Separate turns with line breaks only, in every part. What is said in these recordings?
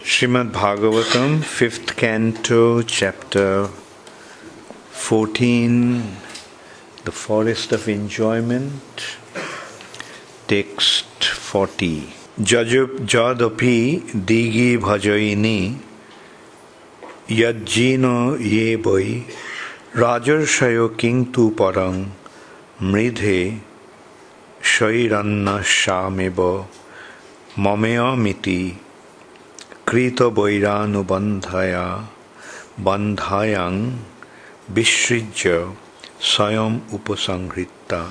Srimad Bhagavatam, 5th canto, chapter 14, The Forest of Enjoyment, text 40. Jadapi digi bhajaini yajjino ye boi rajarshayo king tu parang mridhe shairanna shameba mamaya miti কৃত বৈরানুবন্ধায়া বন্ধায়াং বিসৃজ্য স্বয়ং উপসংহৃতা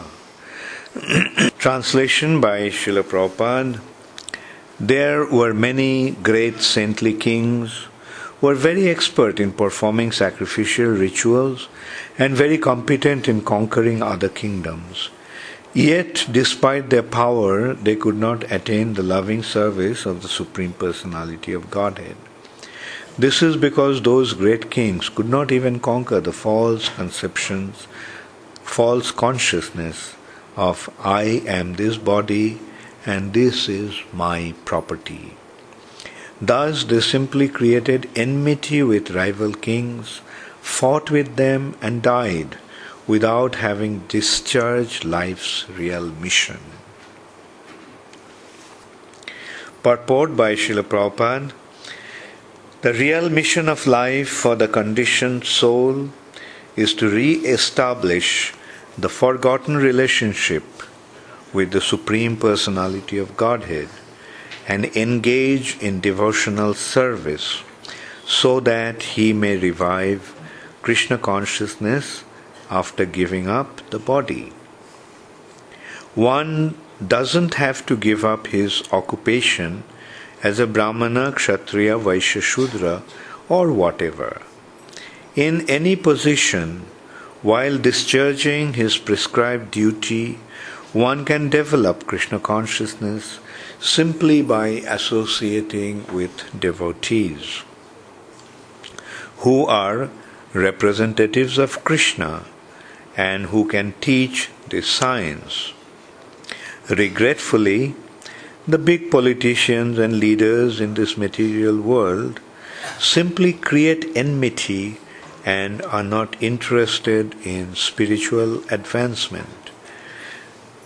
Translation by Srila Prabhupada There were many great saintly kings who were very expert in performing sacrificial rituals and very competent in conquering other kingdoms. Yet, despite their power, they could not attain the loving service of the Supreme Personality of Godhead. This is because those great kings could not even conquer the false conceptions, false consciousness of I am this body and this is my property. Thus, they simply created enmity with rival kings, fought with them, and died without having discharged life's real mission. Purport by Srila Prabhupada The real mission of life for the conditioned soul is to re establish the forgotten relationship with the Supreme Personality of Godhead and engage in devotional service so that he may revive Krishna consciousness after giving up the body. One doesn't have to give up his occupation as a Brahmana, Kshatriya, Vaishya, Shudra, or whatever. In any position, while discharging his prescribed duty, one can develop Krishna consciousness simply by associating with devotees who are representatives of Krishna and who can teach this science. Regretfully, the big politicians and leaders in this material world simply create enmity and are not interested in spiritual advancement.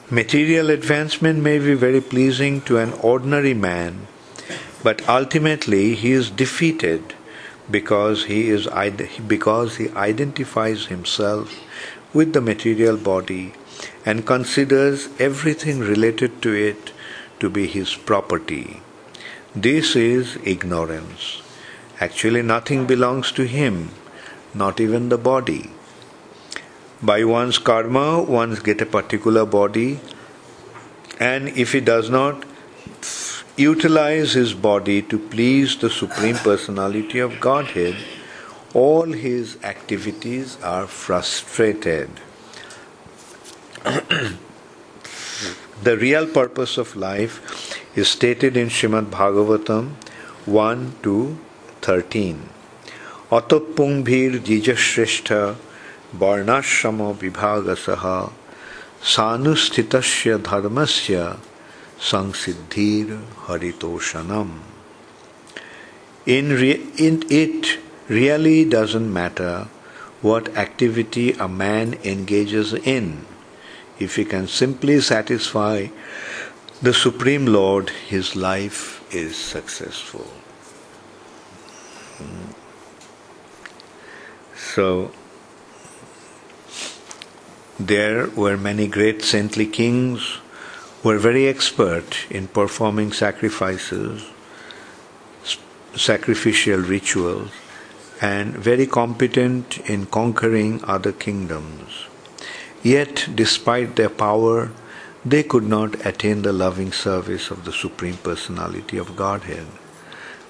Material advancement may be very pleasing to an ordinary man, but ultimately he is defeated because he is because he identifies himself with the material body and considers everything related to it to be his property. This is ignorance. Actually, nothing belongs to him, not even the body. By one's karma, one gets a particular body, and if he does not utilize his body to please the Supreme Personality of Godhead, all his activities are frustrated. the real purpose of life is stated in Srimad Bhagavatam 1 to 13. Atoppungbhir jijashrestha varnashrama vibhagasaha sanusthitasya dharmasya sangsiddhir haritoshanam. In, re- in it, really doesn't matter what activity a man engages in. If he can simply satisfy the Supreme Lord, his life is successful. So, there were many great saintly kings who were very expert in performing sacrifices, sacrificial rituals, and very competent in conquering other kingdoms. Yet, despite their power, they could not attain the loving service of the Supreme Personality of Godhead.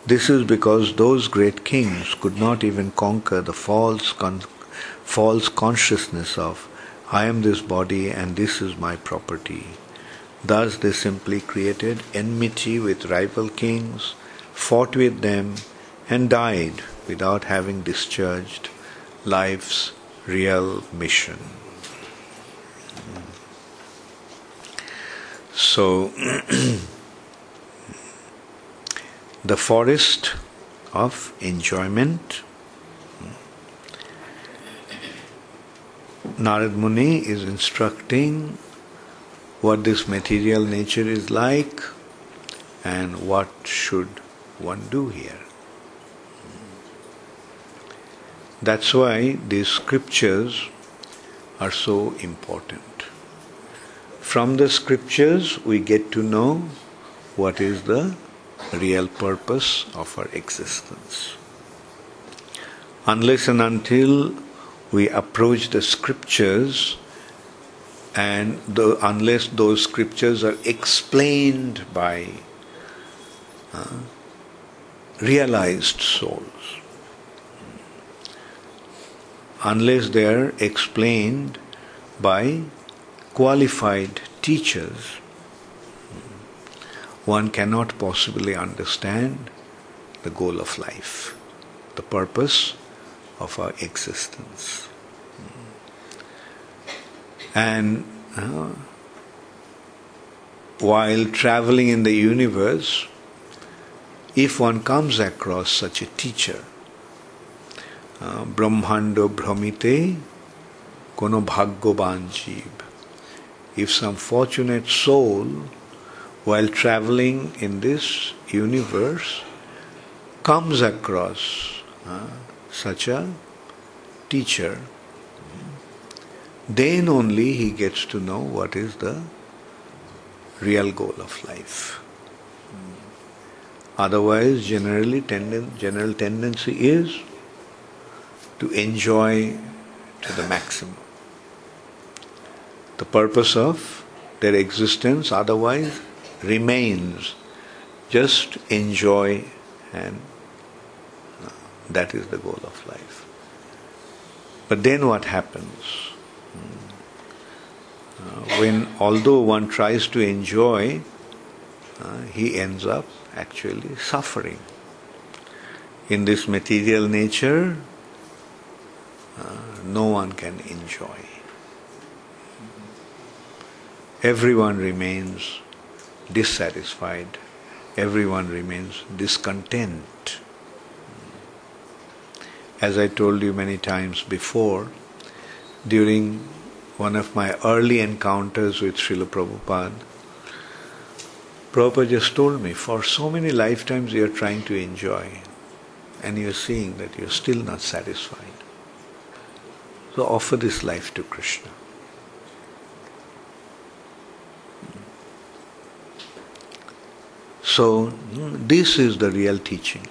This is because those great kings could not even conquer the false, con- false consciousness of, I am this body and this is my property. Thus, they simply created enmity with rival kings, fought with them, and died without having discharged life's real mission. So, the forest of enjoyment. Narad Muni is instructing what this material nature is like and what should one do here. That's why these scriptures are so important. From the scriptures, we get to know what is the real purpose of our existence. Unless and until we approach the scriptures and the, unless those scriptures are explained by uh, realized souls, unless they are explained by qualified teachers, one cannot possibly understand the goal of life, the purpose of our existence. And uh, while traveling in the universe, if one comes across such a teacher, Brahmando Brahmite Kono Bhagyavan Jeev, if some fortunate soul while traveling in this universe comes across uh, such a teacher, then only he gets to know what is the real goal of life. Otherwise, generally, general tendency is to enjoy to the maximum. The purpose of their existence otherwise remains just enjoy and uh, that is the goal of life. But then what happens? Uh, when although one tries to enjoy, uh, he ends up actually suffering. In this material nature, uh, no one can enjoy. Everyone remains dissatisfied, everyone remains discontent. As I told you many times before, during one of my early encounters with Srila Prabhupada, Prabhupada just told me, for so many lifetimes you are trying to enjoy, and you are seeing that you are still not satisfied. So offer this life to Krishna. So, this is the real teaching.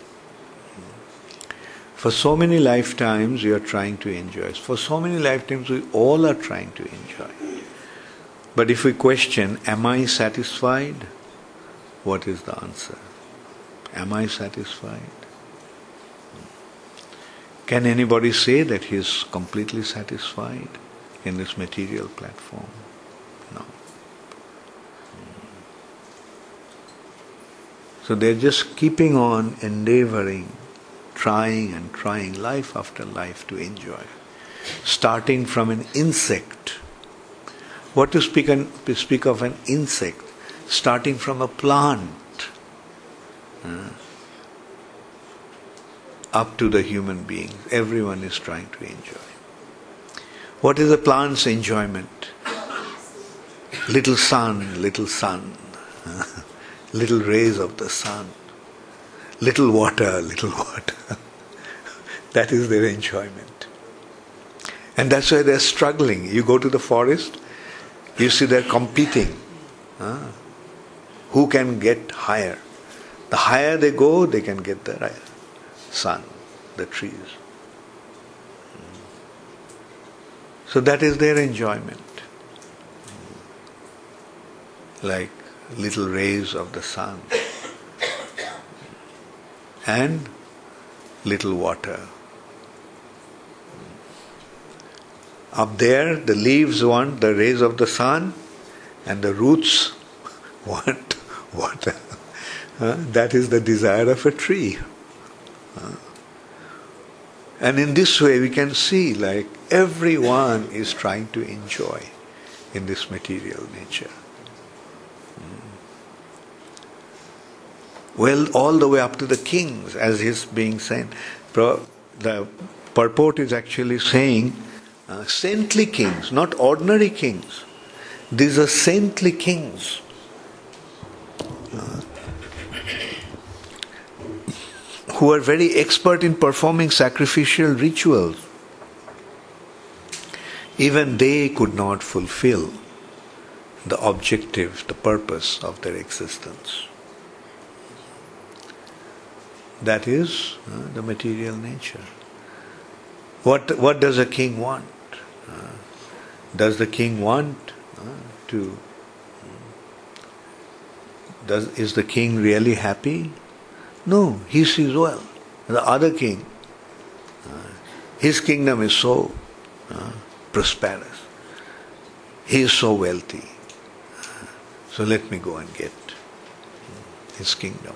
For so many lifetimes, we are trying to enjoy. For so many lifetimes, we all are trying to enjoy. But if we question, Am I satisfied? What is the answer? Am I satisfied? Can anybody say that he is completely satisfied in this material platform? No. So they're just keeping on endeavoring, trying and trying life after life to enjoy. Starting from an insect. What to speak, an, to speak of an insect? Starting from a plant. Uh, up to the human beings. Everyone is trying to enjoy. What is a plant's enjoyment? Little sun, little sun, little rays of the sun, little water, little water. that is their enjoyment. And that's why they're struggling. You go to the forest, you see they're competing. Huh? Who can get higher? The higher they go, they can get the higher sun, the trees. So that is their enjoyment. Like little rays of the sun and little water. Up there, the leaves want the rays of the sun, and the roots want water. That is the desire of a tree. And in this way, we can see like everyone is trying to enjoy in this material nature. well, all the way up to the kings, as is being said. The purport is actually saying uh, saintly kings, not ordinary kings. These are saintly kings. Uh, who are very expert in performing sacrificial rituals. Even they could not fulfill the objective, the purpose of their existence. That is uh, the material nature. What, what does a king want? Uh, does the king want uh, to? Does, is the king really happy? No, he sees well. The other king, uh, his kingdom is so uh, prosperous. He is so wealthy. So let me go and get his kingdom.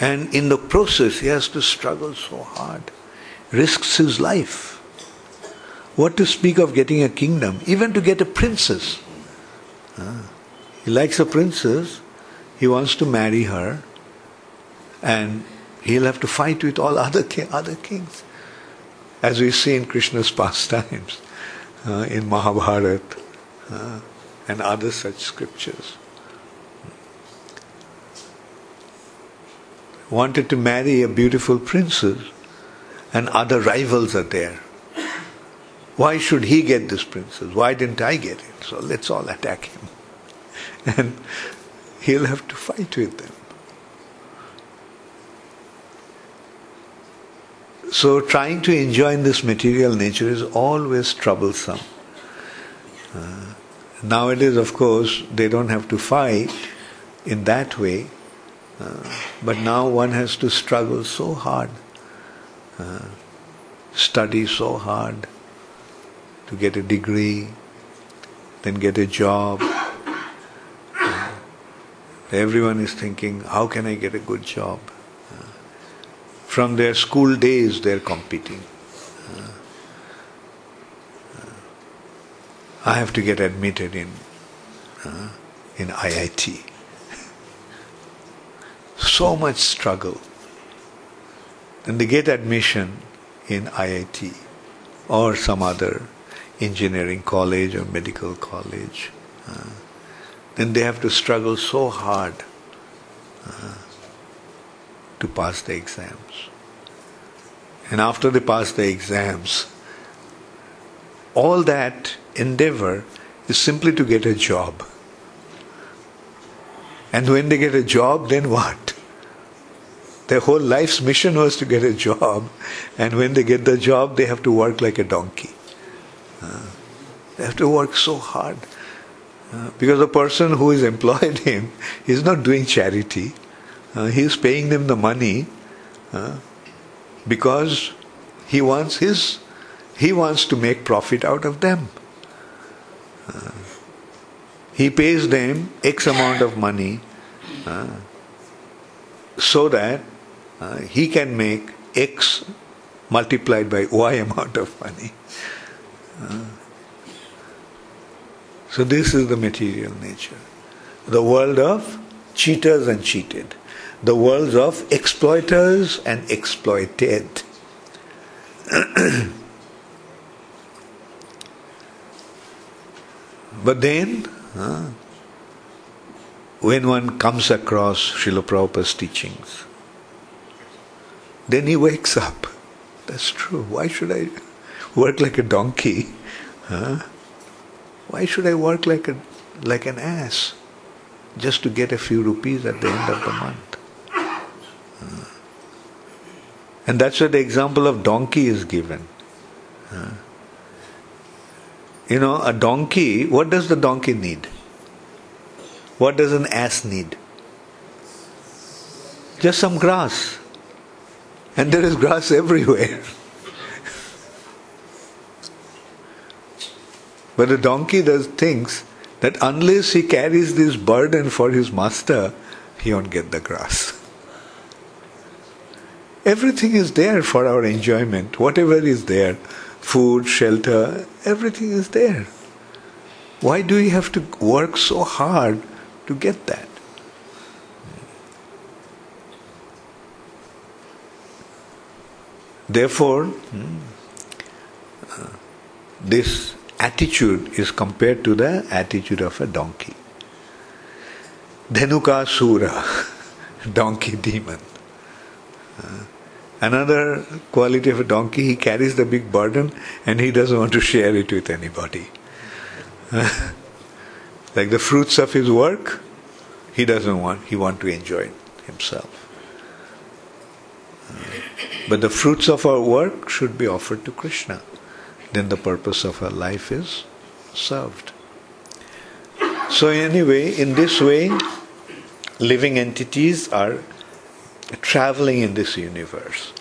And in the process, he has to struggle so hard, risks his life. What to speak of getting a kingdom, even to get a princess. Uh, he likes a princess, he wants to marry her, and he'll have to fight with all other, other kings. As we see in Krishna's pastimes, uh, in Mahabharata, uh, and other such scriptures. Wanted to marry a beautiful princess, and other rivals are there. Why should he get this princess? Why didn't I get it? So let's all attack him. And he'll have to fight with them. So, trying to enjoy this material nature is always troublesome. Uh, nowadays, of course, they don't have to fight in that way, uh, but now one has to struggle so hard, uh, study so hard to get a degree, then get a job. Everyone is thinking, how can I get a good job? From their school days, they're competing. I have to get admitted in in IIT. so much struggle. And they get admission in IIT or some other engineering college or medical college. Uh, then they have to struggle so hard uh, to pass the exams. And after they pass the exams, all that endeavor is simply to get a job. And when they get a job, then what? Their whole life's mission was to get a job, and when they get the job, they have to work like a donkey. Uh, they have to work so hard. Uh, because the person who is employed him is not doing charity. Uh, he is paying them the money uh, because he wants his he wants to make profit out of them. Uh, he pays them X amount of money uh, so that he can make X multiplied by Y amount of money. So, this is the material nature. The world of cheaters and cheated, the world of exploiters and exploited. But then, when one comes across Srila Prabhupada's teachings, then he wakes up. That's true. Why should I work like a donkey? Huh? Why should I work like a like an ass just to get a few rupees at the end of the month? Uh, and that's where the example of donkey is given. Uh, you know, a donkey, what does the donkey need? What does an ass need? Just some grass. And there is grass everywhere. But the donkey does thinks that unless he carries this burden for his master, he won't get the grass. Everything is there for our enjoyment, whatever is there food, shelter, everything is there. Why do we have to work so hard to get that. Therefore, uh, this attitude is compared to the attitude of a donkey. Dhenukasura, donkey demon. Uh, another quality of a donkey, he carries the big burden and he doesn't want to share it with anybody. Uh, like the fruits of his work, he doesn't want, he wants to enjoy himself. But the fruits of our work should be offered to Krishna. Then the purpose of our life is served. So, anyway, in this way, living entities are traveling in this universe.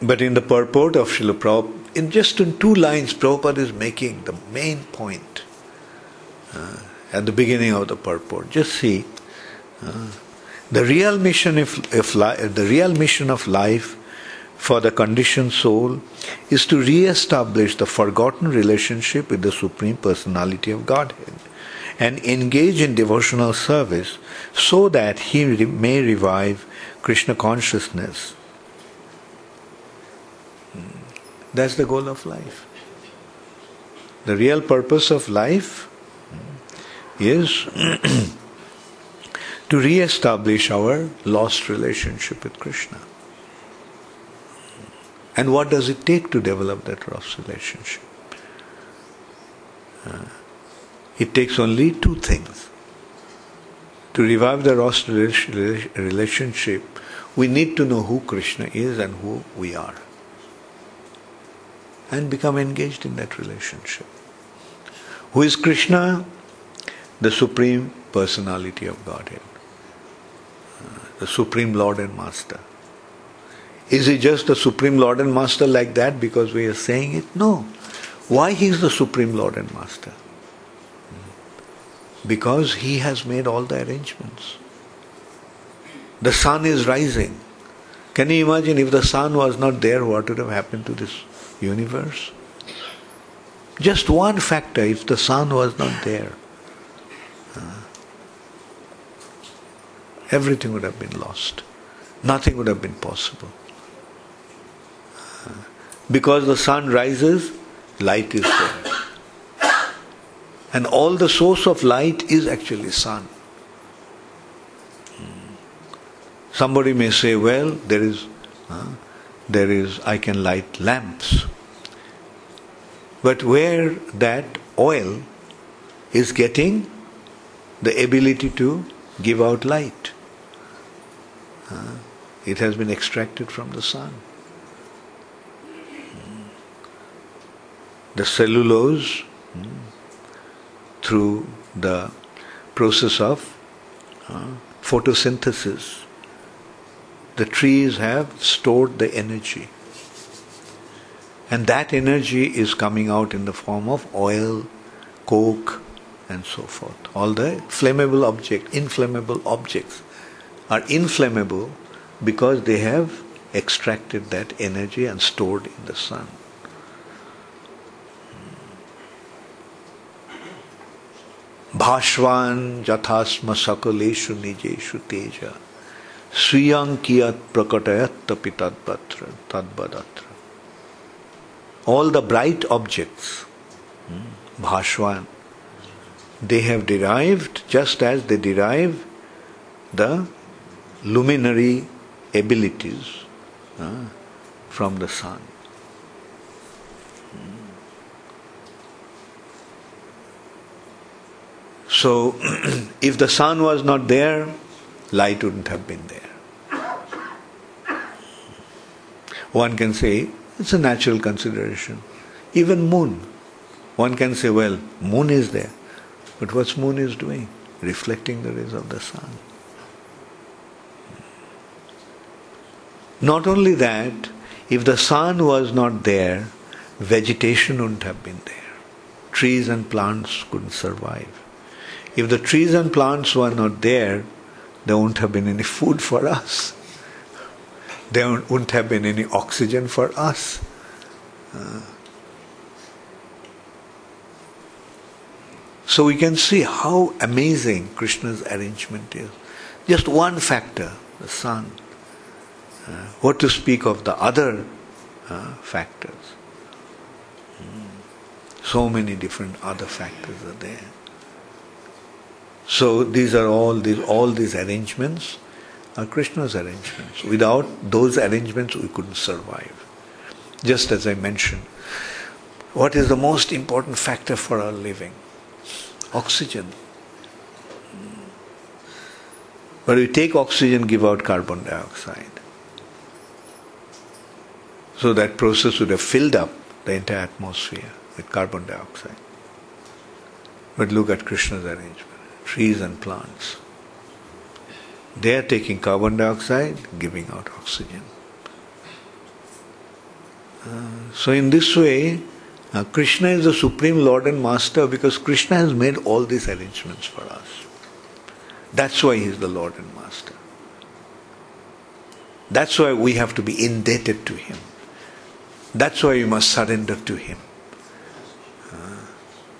But in the purport of Srila Prabhupada, in just in two lines, Prabhupada is making the main point uh, at the beginning of the purport. Just see. Uh, the real mission of, of li- the real mission of life for the conditioned soul is to re-establish the forgotten relationship with the Supreme Personality of Godhead and engage in devotional service so that he may revive Krishna consciousness. Hmm. That's the goal of life. The real purpose of life hmm, is to re-establish our lost relationship with Krishna. And what does it take to develop that lost relationship? Uh, it takes only two things. To revive the lost relationship, we need to know who Krishna is and who we are. And become engaged in that relationship. Who is Krishna? The Supreme Personality of Godhead the Supreme Lord and Master. Is he just the Supreme Lord and Master like that because we are saying it? No. Why he is the Supreme Lord and Master? Hmm. Because he has made all the arrangements. The sun is rising. Can you imagine if the sun was not there, what would have happened to this universe? Just one factor, if the sun was not there, everything would have been lost. Nothing would have been possible. Because the sun rises, light is there. And all the source of light is actually sun. Somebody may say, well, there is, uh, there is, I can light lamps. But where that oil is getting the ability to give out light. Uh, it has been extracted from the sun. The cellulose, through the process of uh, photosynthesis, the trees have stored the energy. And that energy is coming out in the form of oil, coke, and so forth. All the flammable object, inflammable objects are inflammable because they have extracted that energy and stored in the sun. भाष्वान जथास्म सकलेशु निजेशु तेज स्वीयं कियत प्रकटयत तपि तद्वत्र तद्वदत्र all the bright objects bhashwan they have derived just as they derive the luminary abilities uh, from the sun. So, if the sun was not there, light wouldn't have been there. One can say it's a natural consideration. Even moon, one can say, well, moon is there, but what's moon is doing? Reflecting the rays of the sun. Not only that, if the sun was not there, vegetation wouldn't have been there. Trees and plants couldn't survive. If the trees and plants were not there, there wouldn't have been any food for us. There wouldn't have been any oxygen for us. Uh, So we can see how amazing Krishna's arrangement is. Just one factor, the sun. Uh, what to speak of the other uh, factors? Hmm. So many different other factors are there. So these are all these all these arrangements are Krishna's arrangements. Without those arrangements we couldn't survive. Just as I mentioned. What is the most important factor for our living? Oxygen. But we take oxygen, give out carbon dioxide. So that process would have filled up the entire atmosphere with carbon dioxide. But look at Krishna's arrangement trees and plants. They are taking carbon dioxide, giving out oxygen. Uh, so, in this way, uh, Krishna is the Supreme Lord and Master because Krishna has made all these arrangements for us. That's why He is the Lord and Master. That's why we have to be indebted to Him. That's why we must surrender to Him. Uh,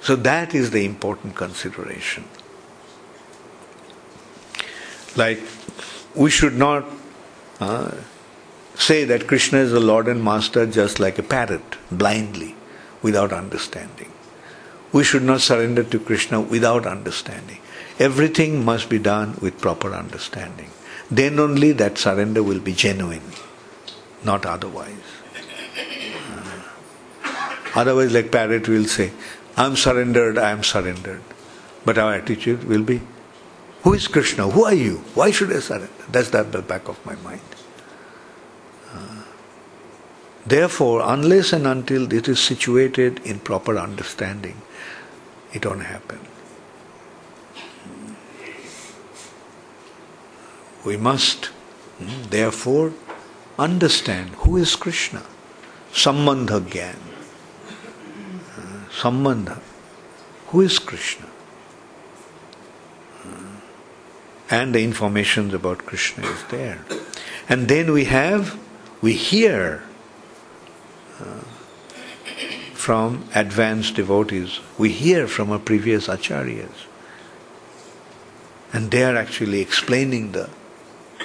so that is the important consideration. Like, we should not uh, say that Krishna is the Lord and Master just like a parrot, blindly, without understanding. We should not surrender to Krishna without understanding. Everything must be done with proper understanding. Then only that surrender will be genuine, not otherwise. Uh, otherwise, like parrot will say, I'm surrendered, I am surrendered. But our attitude will be, who is Krishna? Who are you? Why should I surrender? That's at the back of my mind. Uh, therefore, unless and until it is situated in proper understanding, it won't happen. We must, hmm, therefore, understand who is Krishna. Sambandha Gyan. Uh. Who is Krishna? And the information about Krishna is there. And then we have, we hear uh, from advanced devotees, we hear from our previous acharyas. And they are actually explaining the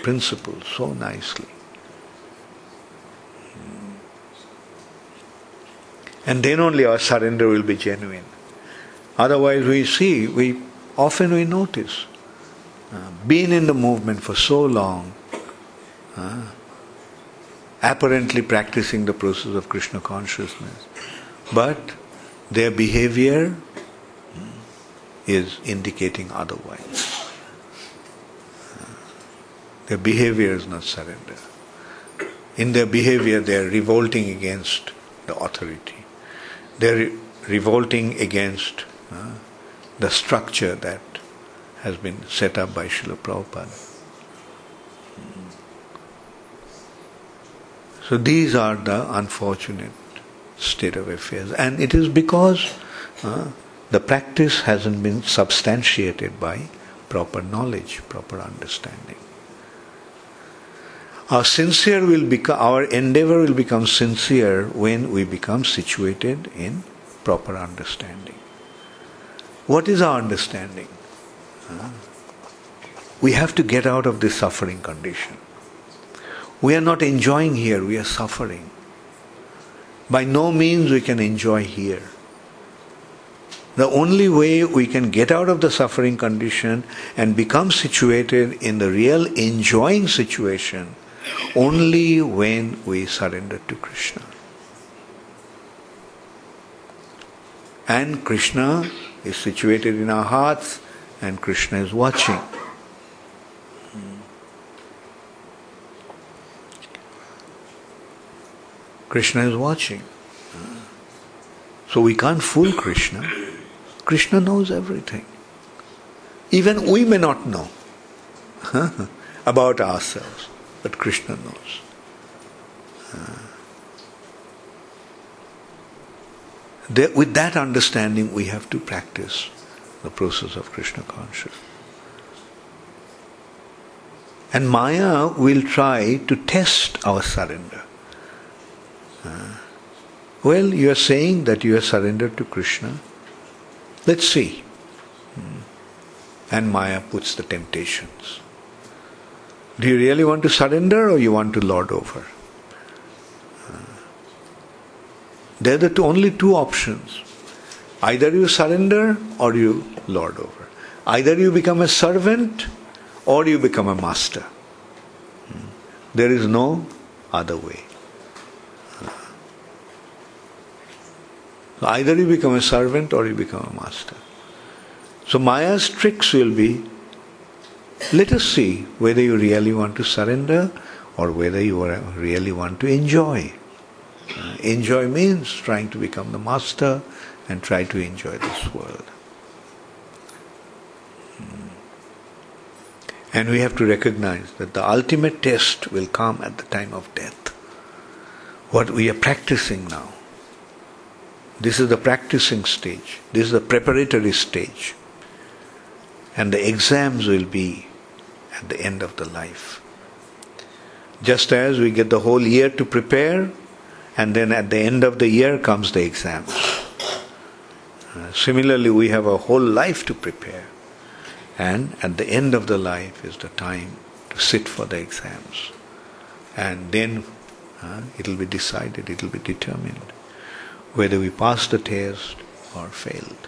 principles so nicely. And then only our surrender will be genuine. Otherwise we see, we often we notice uh, been in the movement for so long, uh, apparently practicing the process of Krishna consciousness, but their behavior hmm, is indicating otherwise. Uh, their behavior is not surrender. In their behavior, they are revolting against the authority. They are re- revolting against uh, the structure that has been set up by Srila Prabhupada. So these are the unfortunate state of affairs. And it is because uh, the practice hasn't been substantiated by proper knowledge, proper understanding. Our sincere will become our endeavor will become sincere when we become situated in proper understanding. What is our understanding? We have to get out of this suffering condition. We are not enjoying here, we are suffering. By no means we can enjoy here. The only way we can get out of the suffering condition and become situated in the real enjoying situation only when we surrender to Krishna. And Krishna is situated in our hearts and Krishna is watching. Krishna is watching. So we can't fool Krishna. Krishna knows everything. Even we may not know about ourselves, but Krishna knows. with that understanding, we have to practice the process of Krishna consciousness. And Maya will try to test our surrender. Uh, well, you are saying that you are surrendered to Krishna. Let's see. Hmm. And Maya puts the temptations. Do you really want to surrender or you want to lord over? They're the two, only two options. Either you surrender or you lord over. Either you become a servant or you become a master. There is no other way. So Either you become a servant or you become a master. So Maya's tricks will be let us see whether you really want to surrender or whether you really want to enjoy. Uh, enjoy means trying to become the master and try to enjoy this world. Hmm. And we have to recognize that the ultimate test will come at the time of death. What we are practicing now. This is the practicing stage. This is the preparatory stage. And the exams will be at the end of the life. Just as we get the whole year to prepare, and then at the end of the year comes the exams. Similarly, we have a whole life to prepare, and at the end of the life is the time to sit for the exams. And then uh, it will be decided, it will be determined whether we pass the test or failed.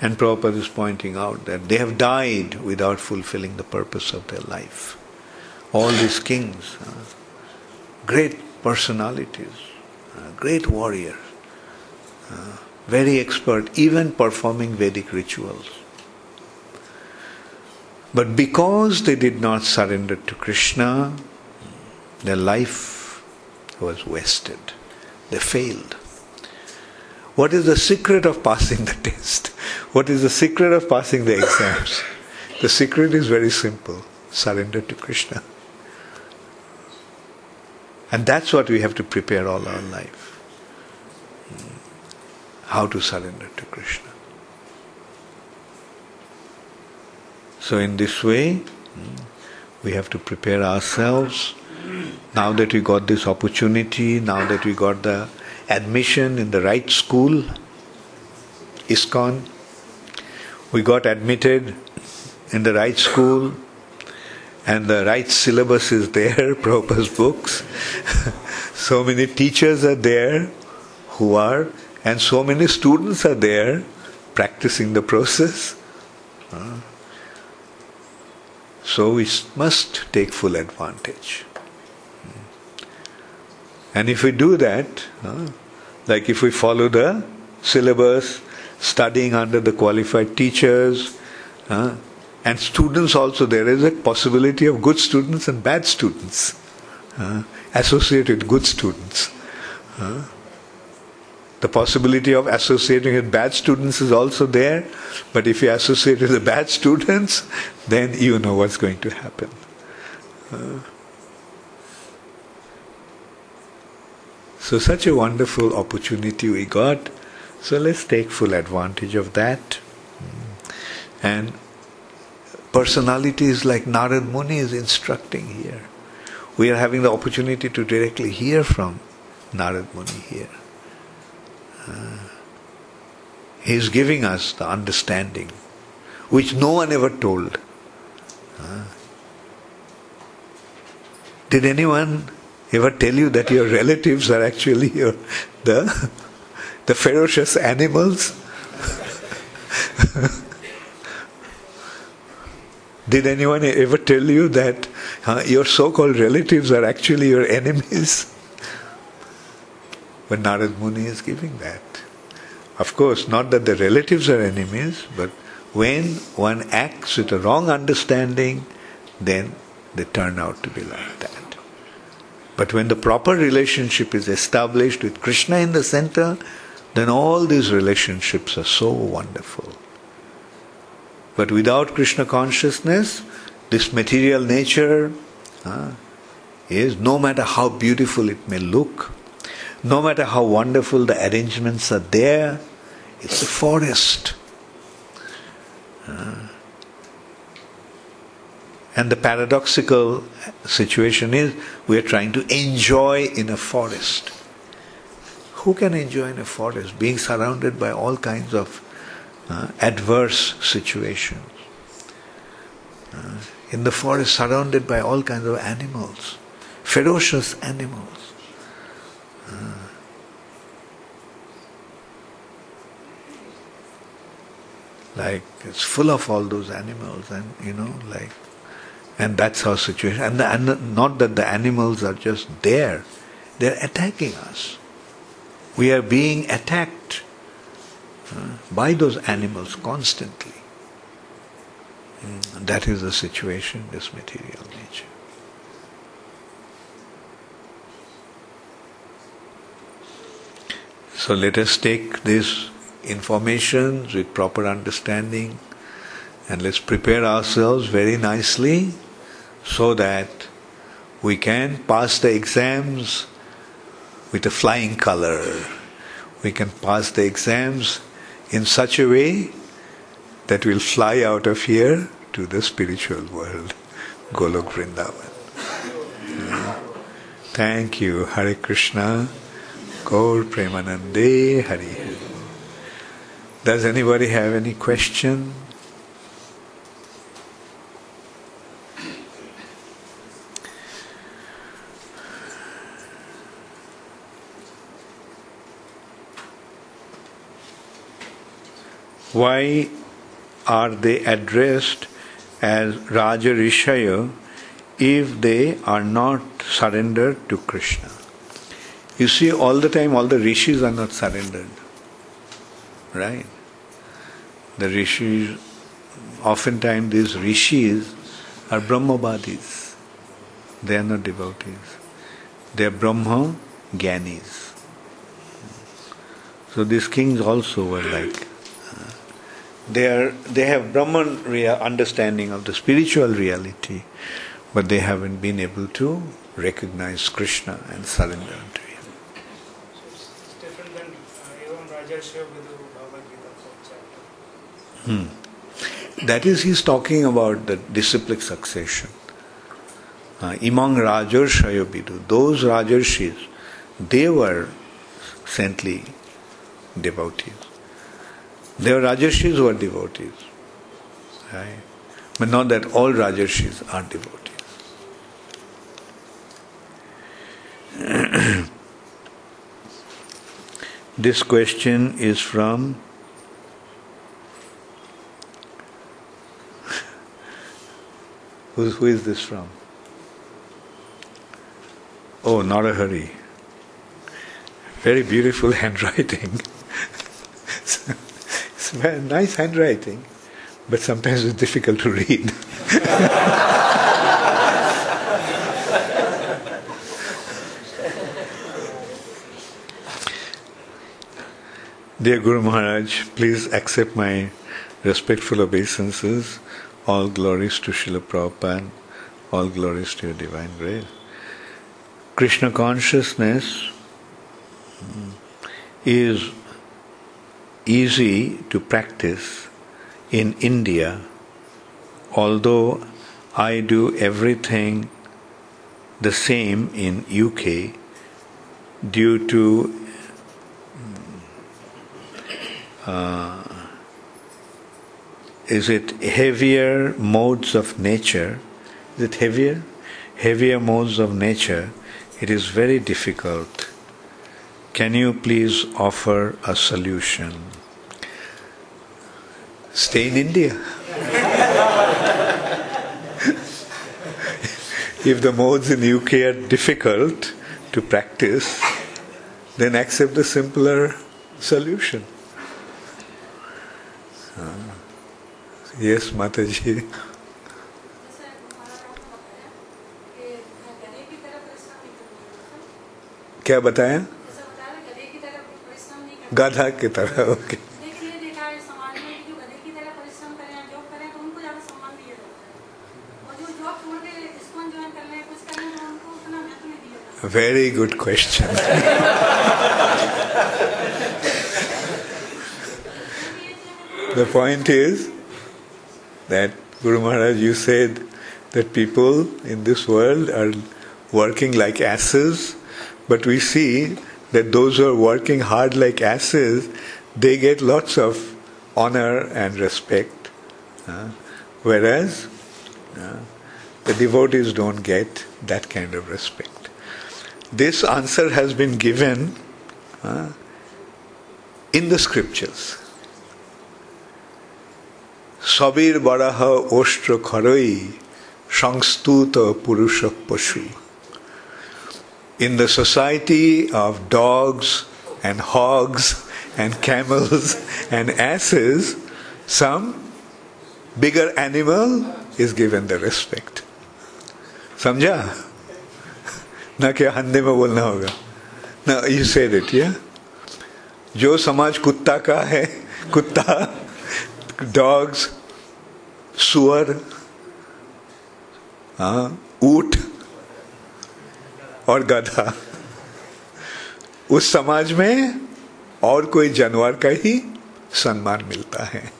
And Prabhupada is pointing out that they have died without fulfilling the purpose of their life. All these kings, uh, great personalities, uh, great warriors, very expert, even performing Vedic rituals. But because they did not surrender to Krishna, their life was wasted. They failed. What is the secret of passing the test? What is the secret of passing the exams? The secret is very simple surrender to Krishna. And that's what we have to prepare all our life. How to surrender to Krishna. So, in this way, hmm, we have to prepare ourselves. Now that we got this opportunity, now that we got the admission in the right school, ISKCON. We got admitted in the right school, and the right syllabus is there, Prabhupada's books. so many teachers are there who are, and so many students are there practicing the process. So we must take full advantage. And if we do that, like if we follow the syllabus, studying under the qualified teachers, and students also, there is a possibility of good students and bad students. Uh, associated good students. Uh, the possibility of associating with bad students is also there, but if you associate with the bad students, then you know what's going to happen. Uh, So, such a wonderful opportunity we got. So, let's take full advantage of that. And personalities like Narad Muni is instructing here. We are having the opportunity to directly hear from Narad Muni here. He is giving us the understanding which no one ever told. Did anyone ever tell you that your relatives are actually your, the, the ferocious animals? Did anyone ever tell you that uh, your so called relatives are actually your enemies? But Narad Muni is giving that. Of course, not that the relatives are enemies, but when one acts with a wrong understanding, then they turn out to be like that. But when the proper relationship is established with Krishna in the center, then all these relationships are so wonderful. But without Krishna consciousness, this material nature uh, is no matter how beautiful it may look, no matter how wonderful the arrangements are there, it's a forest. Uh, and the paradoxical situation is we are trying to enjoy in a forest Who can enjoy in a forest being surrounded by all kinds of uh, adverse situations? Uh, in the forest, surrounded by all kinds of animals, ferocious animals. Uh, like it's full of all those animals, and you know, like, and that's our situation. And, the, and not that the animals are just there; they're attacking us. We are being attacked uh, by those animals constantly. Mm, that is the situation, this material nature. So let us take this information with proper understanding and let's prepare ourselves very nicely so that we can pass the exams with a flying color. We can pass the exams in such a way that we'll fly out of here to the spiritual world, Golok Vrindavan. Hmm. Thank you, Hare Krishna, Gaur Premanande, Hari. Does anybody have any question? Why are they addressed as Raja Rishaya if they are not surrendered to Krishna? You see, all the time, all the rishis are not surrendered. Right? The rishis, oftentimes, these rishis are Brahmavadis. They are not devotees. They are Brahma Gyanis. So these kings also were like uh, they are they have Brahman rea- understanding of the spiritual reality, but they haven't been able to recognize Krishna and surrender Him.
It's different than Evam Rajarshya Vidu Bhagavad Gita fourth chapter.
Hmm. That is, he's talking about the disciplic succession. Uh, among Rajarshaya Vidu, those Rajarshis, they were saintly devotees. There are Rajarshis who are devotees. Right? But not that all Rajarshis are devotees. this question is from Who's, who is this from? Oh, not a hurry. Very beautiful handwriting. It's nice handwriting, but sometimes it's difficult to read. Dear Guru Maharaj, please accept my respectful obeisances. All glories to Srila Prabhupada, all glories to your divine grace. Krishna consciousness mm, is easy to practice in India, although I do everything the same in UK due to uh, is it heavier modes of nature? Is it heavier? Heavier modes of nature, it is very difficult. Can you please offer a solution? Stay in India. if the modes in the UK are difficult to practice, then accept the simpler solution. हाँ। Yes माता जी क्या बताया गाधा की तरह okay. Very good question the point is that Guru Maharaj, you said that people in this world are working like asses, but we see that those who are working hard like asses, they get lots of honor and respect, uh, whereas uh, the devotees don't get that kind of respect. This answer has been given uh, in the scriptures. Sabir baraha ostro kharoi সংস্তুত purusha pashu. In the society of dogs and hogs and camels and asses, some bigger animal is given the respect. समझा ना क्या हंदे में बोलना होगा ना you said it या जो समाज कुत्ता का है कुत्ता डॉग्स सुअर हाँ ऊट और गधा। उस समाज में और कोई जानवर का ही सम्मान मिलता है।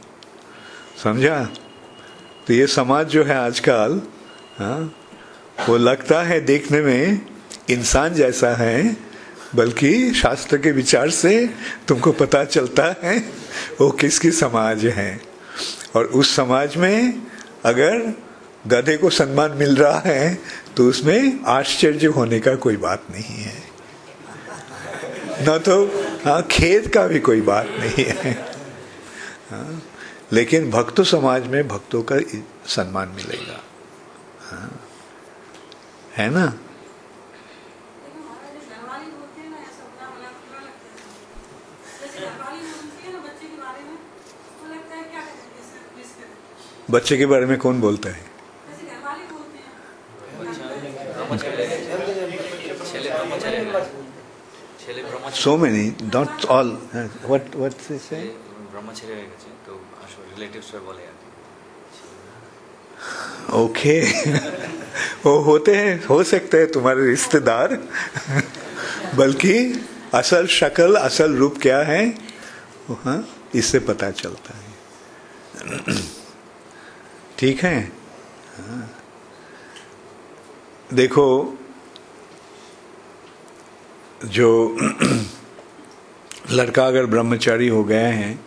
समझा? तो ये समाज जो है आजकल हाँ, वो लगता है देखने में इंसान जैसा है बल्कि शास्त्र के विचार से तुमको पता चलता है वो किसकी समाज है। और उस समाज में अगर गधे को सम्मान मिल रहा है तो उसमें आश्चर्य होने का कोई बात नहीं है। न तो हाँ खेत का भी कोई बात नहीं है। हाँ, लेकिन भक्तों समाज में भक्तों का सम्मान मिलेगा। हाँ, है ना? बच्चे के बारे में कौन बोलता है? सो मेनी not ऑल हाँ, What
what से
ओके वो होते हैं, हो सकते हैं तुम्हारे रिश्तेदार, बल्कि असल शक्ल, असल रूप क्या है, हाँ, इससे पता चलता है। ठीक है हाँ। देखो जो लड़का अगर ब्रह्मचारी हो गए हैं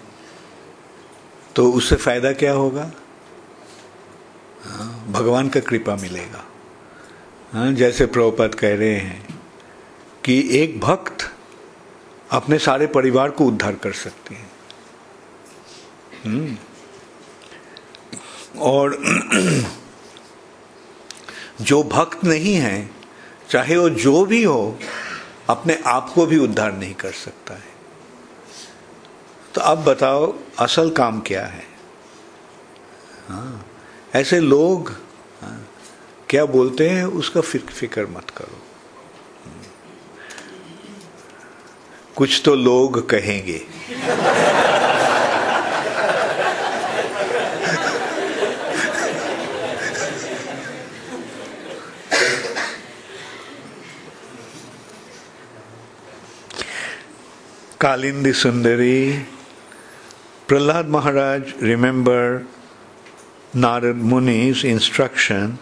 तो उससे फ़ायदा क्या होगा हाँ, भगवान का कृपा मिलेगा हाँ, जैसे प्रभुपद कह रहे हैं कि एक भक्त अपने सारे परिवार को उद्धार कर सकते हैं हम्म। और जो भक्त नहीं है चाहे वो जो भी हो अपने आप को भी उद्धार नहीं कर सकता है। तो अब बताओ असल काम क्या है? हाँ ऐसे लोग हाँ, क्या बोलते हैं उसका फ़िक्र मत करो। कुछ तो लोग कहेंगे। Kalindi Sundari, Prahlad Maharaj, remember Narad Muni's instruction,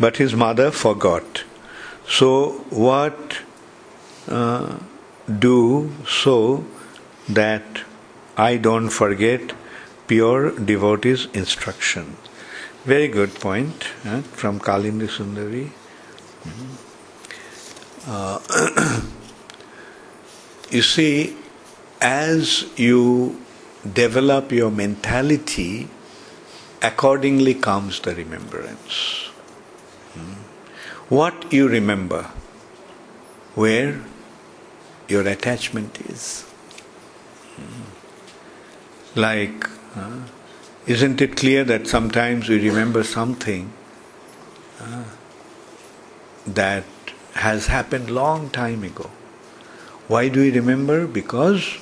but his mother forgot. So, what uh, do so that I don't forget pure devotee's instruction? Very good point uh, from Kalindi Sundari. Uh, you see, as you develop your mentality, accordingly comes the remembrance. Hmm. What you remember, where your attachment is. Hmm. Like, uh, isn't it clear that sometimes we remember something uh, that has happened long time ago? Why do we remember? Because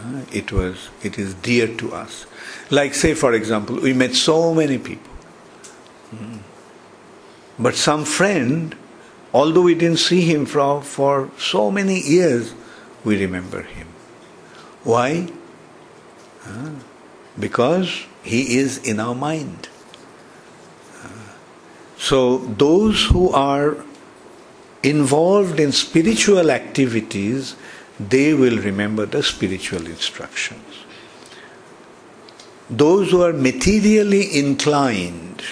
Uh, it was it is dear to us like, say, for example, we met so many people. Hmm. But some friend, although we didn't see him for, for so many years, we remember him. Why? Ah, because he is in our mind. Ah. So, those who are involved in spiritual activities, they will remember the spiritual instructions. Those who are materially inclined,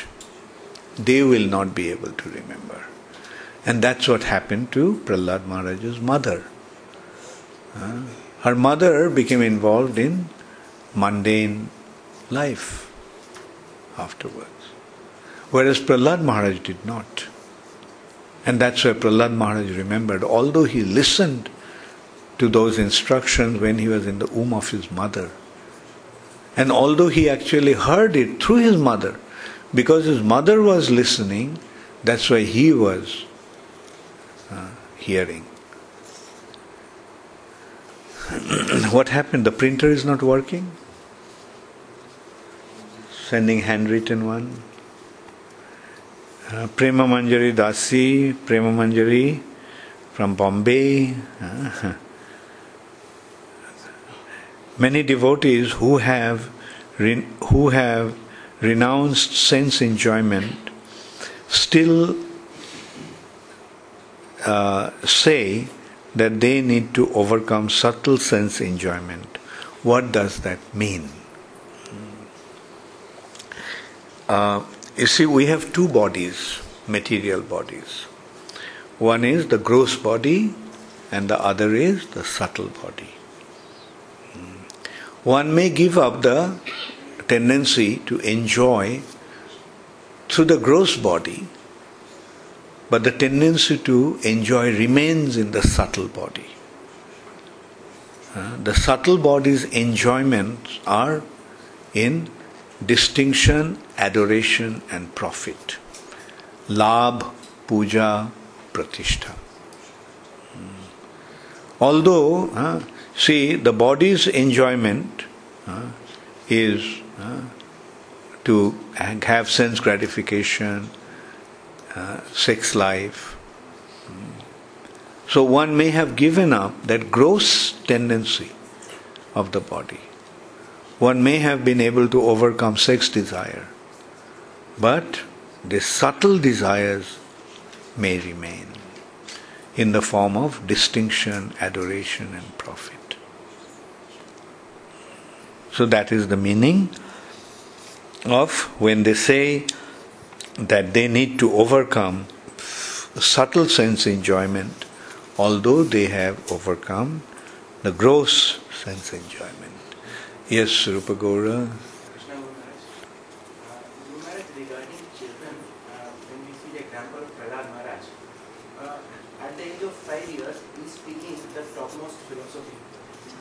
they will not be able to remember. And that's what happened to Prahlad Maharaj's mother. Her mother became involved in mundane life afterwards, whereas Prahlad Maharaj did not. And that's why Prahlad Maharaj remembered, although he listened to those instructions when he was in the womb of his mother, and although he actually heard it through his mother, because his mother was listening, that's why he was uh, hearing. what happened? The printer is not working? Sending handwritten one. Uh, Prema Manjari Dasi, Prema Manjari from Bombay. Uh, many devotees who have who have renounced sense enjoyment still uh, say that they need to overcome subtle sense enjoyment. What does that mean? Uh, you see, we have two bodies, material bodies. One is the gross body, and the other is the subtle body. One may give up the tendency to enjoy through the gross body, but the tendency to enjoy remains in the subtle body. Uh, the subtle body's enjoyments are in distinction, adoration, and profit. Labh, puja, pratishtha. Although, uh, see, the body's enjoyment uh, is uh, to have sense gratification, uh, sex life. So one may have given up that gross tendency of the body one may have been able to overcome sex desire, but the subtle desires may remain in the form of distinction, adoration, and profit. So that is the meaning of when they say that they need to overcome subtle sense enjoyment, although they have overcome the gross sense enjoyment. Yes, Rupa.
Krishna Guru Maharaj. Uh, Guru Maharaj, regarding children, uh, when we see the example of Prahlad Maharaj, uh, at the age of five years, he is speaking the topmost philosophy.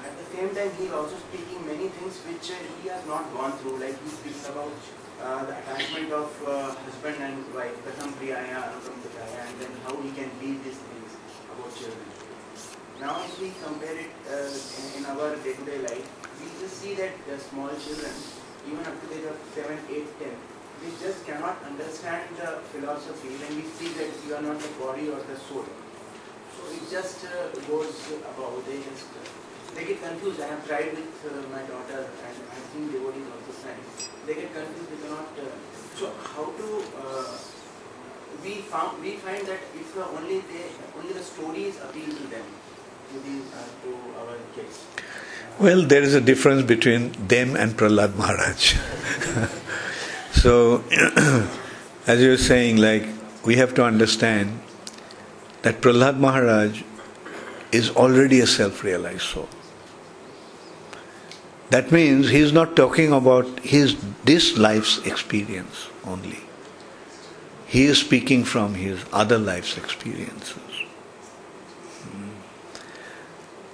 At the same time, he is also speaking many things he has not gone through, like he speaks about uh, the attachment of uh, husband and wife, Pratham Priyaya, Anupam Priyaya, and then how he can lead these things about children. Now, if we compare it uh, in, in our day-to-day life, we just see that the small children, even up to the age of 7, 8, 10, they just cannot understand the philosophy when we see that you are not the body or the soul. So it just uh, goes about, they just, uh, they get confused. I have tried with uh, my daughter and I think devotees also trying. They get confused, they cannot, uh, so how to, uh, we found, we find that if only they, only the stories appeal to them, to, the, uh, to our kids.
Well, there is a difference between them and Prahlad Maharaj. so, as you're saying, like, we have to understand that Prahlad Maharaj is already a self realized soul. That means he is not talking about his this life's experience only. He is speaking from his other life's experiences.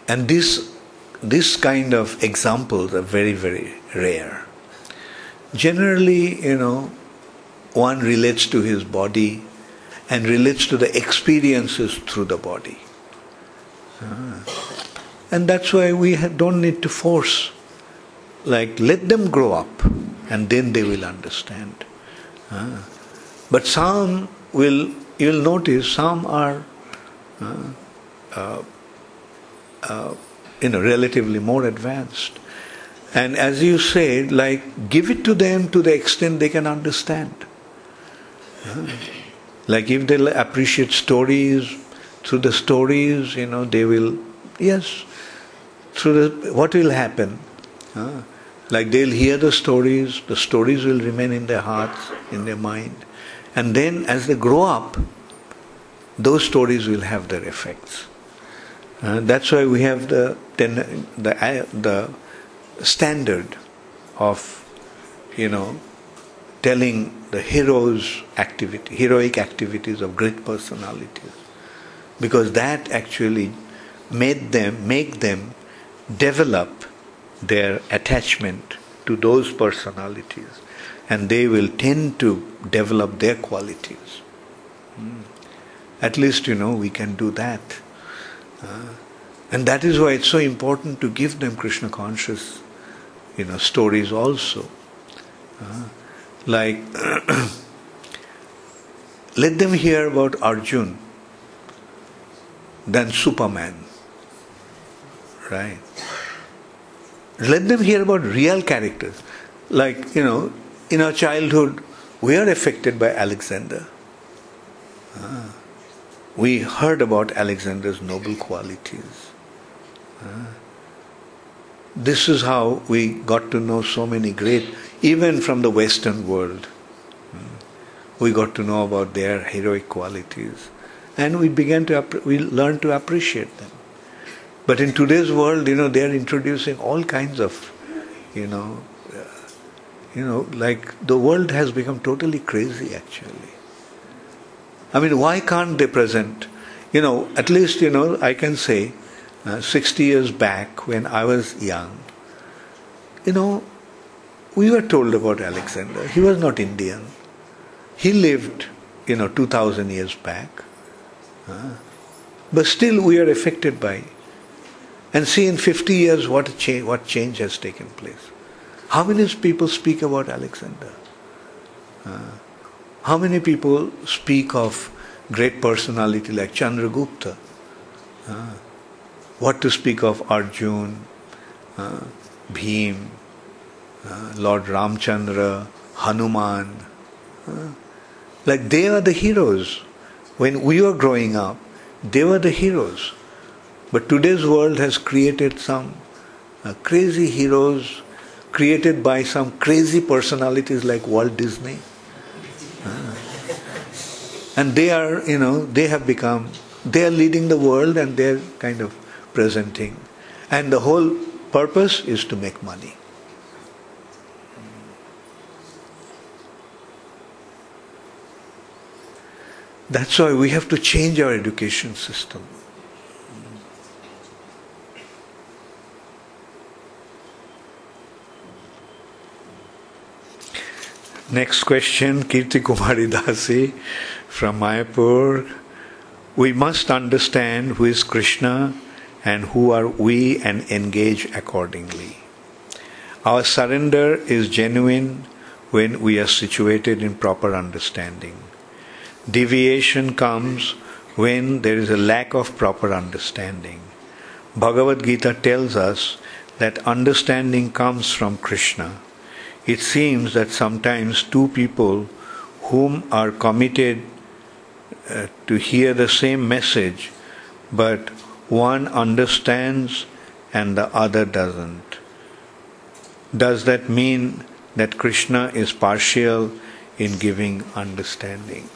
And this this kind of examples are very, very rare. Generally, you know, one relates to his body and relates to the experiences through the body. Ah. And that's why we don't need to force. Like, let them grow up and then they will understand. Ah. But some will, you'll notice, some are. Uh, uh, uh, you know, relatively more advanced. And as you said, like, give it to them to the extent they can understand. Like, if they appreciate stories, through the stories, you know, they will Yes. Through the, what will happen? Uh, like they'll hear the stories, the stories will remain in their hearts, in their mind. And then as they grow up, those stories will have their effects. Uh, that's why we have the, ten, the, uh, the standard of, you know, telling the heroes' activity, heroic activities of great personalities, because that actually made them, make them develop their attachment to those personalities, and they will tend to develop their qualities. Mm. At least, you know, we can do that. Uh, and that is why it's so important to give them Krishna conscious, you know, stories also. Uh, like, let them hear about Arjun, then Superman, right? Let them hear about real characters. Like, you know, in our childhood, we are affected by Alexander. Uh, we heard about Alexander's noble qualities. Uh, this is how we got to know so many great, even from the Western world. Uh, we got to know about their heroic qualities, and we began to we learned to appreciate them. But in today's world, you know, they are introducing all kinds of, you know, uh, you know, like the world has become totally crazy actually. I mean, why can't they present? You know, at least, you know, I can say uh, 60 years back when I was young, you know, we were told about Alexander. He was not Indian. He lived, you know, 2000 years back. Uh, but still we are affected by. And see in 50 years what, change, what change has taken place. How many people speak about Alexander? Uh, how many people speak of great personality like Chandragupta? Uh, what to speak of Arjun, uh, Bhim, uh, Lord Ramchandra, Hanuman? Uh, like they are the heroes. When we were growing up, they were the heroes. But today's world has created some uh, crazy heroes created by some crazy personalities like Walt Disney. And they are, you know, they have become, they are leading the world and they're kind of presenting. And the whole purpose is to make money. That's why we have to change our education system. Next question, Kirti Kumari Dasi from Mayapur. We must understand who is Krishna and who are we and engage accordingly. Our surrender is genuine when we are situated in proper understanding. Deviation comes when there is a lack of proper understanding. Bhagavad Gita tells us that understanding comes from Krishna it seems that sometimes two people whom are committed uh, to hear the same message, but one understands and the other doesn't. Does that mean that Krishna is partial in giving understanding?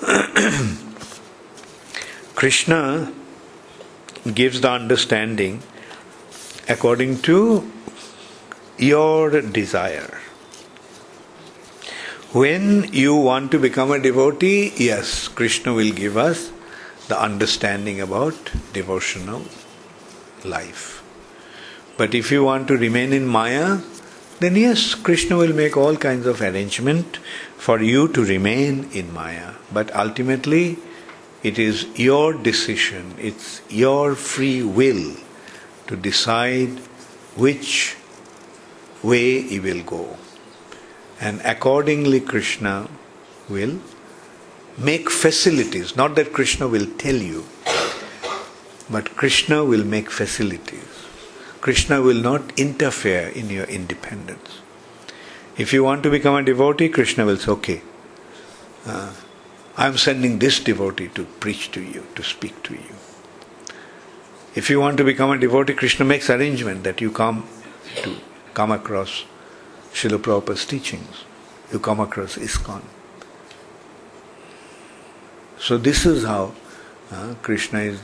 Krishna gives the understanding according to your desire. When you want to become a devotee, yes, Krishna will give us the understanding about devotional life. But if you want to remain in Maya, then yes, Krishna will make all kinds of arrangement for you to remain in Maya. But ultimately, it is your decision, it's your free will to decide which way he will go. And accordingly, Krishna will make facilities. Not that Krishna will tell you, but Krishna will make facilities. Krishna will not interfere in your independence. If you want to become a devotee, Krishna will say, okay, uh, I'm sending this devotee to preach to you, to speak to you. If you want to become a devotee, Krishna makes arrangement that you come to come across Srila Prabhupada's teachings. You come across ISKCON. So this is how uh, Krishna is.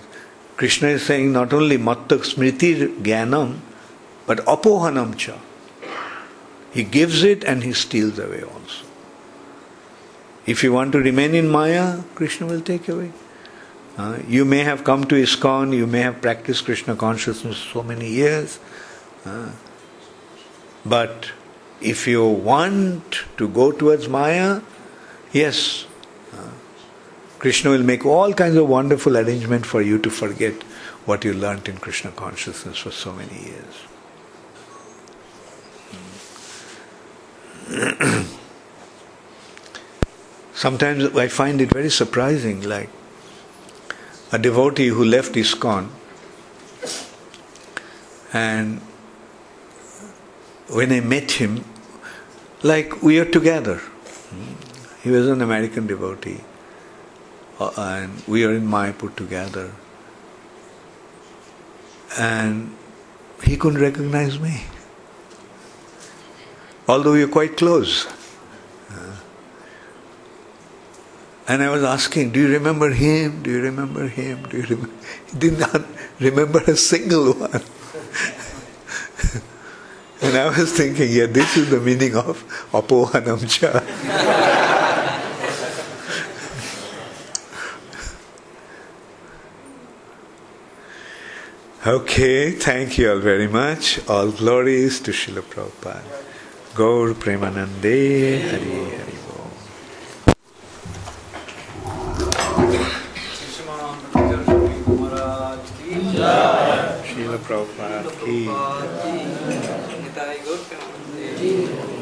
Krishna is saying not only matta smriti jnanam, but apohanam cha. He gives it and he steals away also. If you want to remain in Maya, Krishna will take away. Uh, you may have come to ISKCON, you may have practiced Krishna consciousness so many years, uh, but if you want to go towards Maya, yes, uh, Krishna will make all kinds of wonderful arrangement for you to forget what you learnt in Krishna consciousness for so many years. Sometimes I find it very surprising, like a devotee who left ISKCON and when I met him, like we are together. He was an American devotee uh, and we are in Mayapur together. And he couldn't recognize me. Although we are quite close. Uh, and I was asking, Do you remember him? Do you remember him? Do you remember? He did not remember a single one. And I was thinking, yeah, this is the meaning of apohanamcha. okay, thank you all very much. All glories to Srila Prabhupada. Gaur Premanande Hari Hari. Srila Prabhupada ki.
Thank you.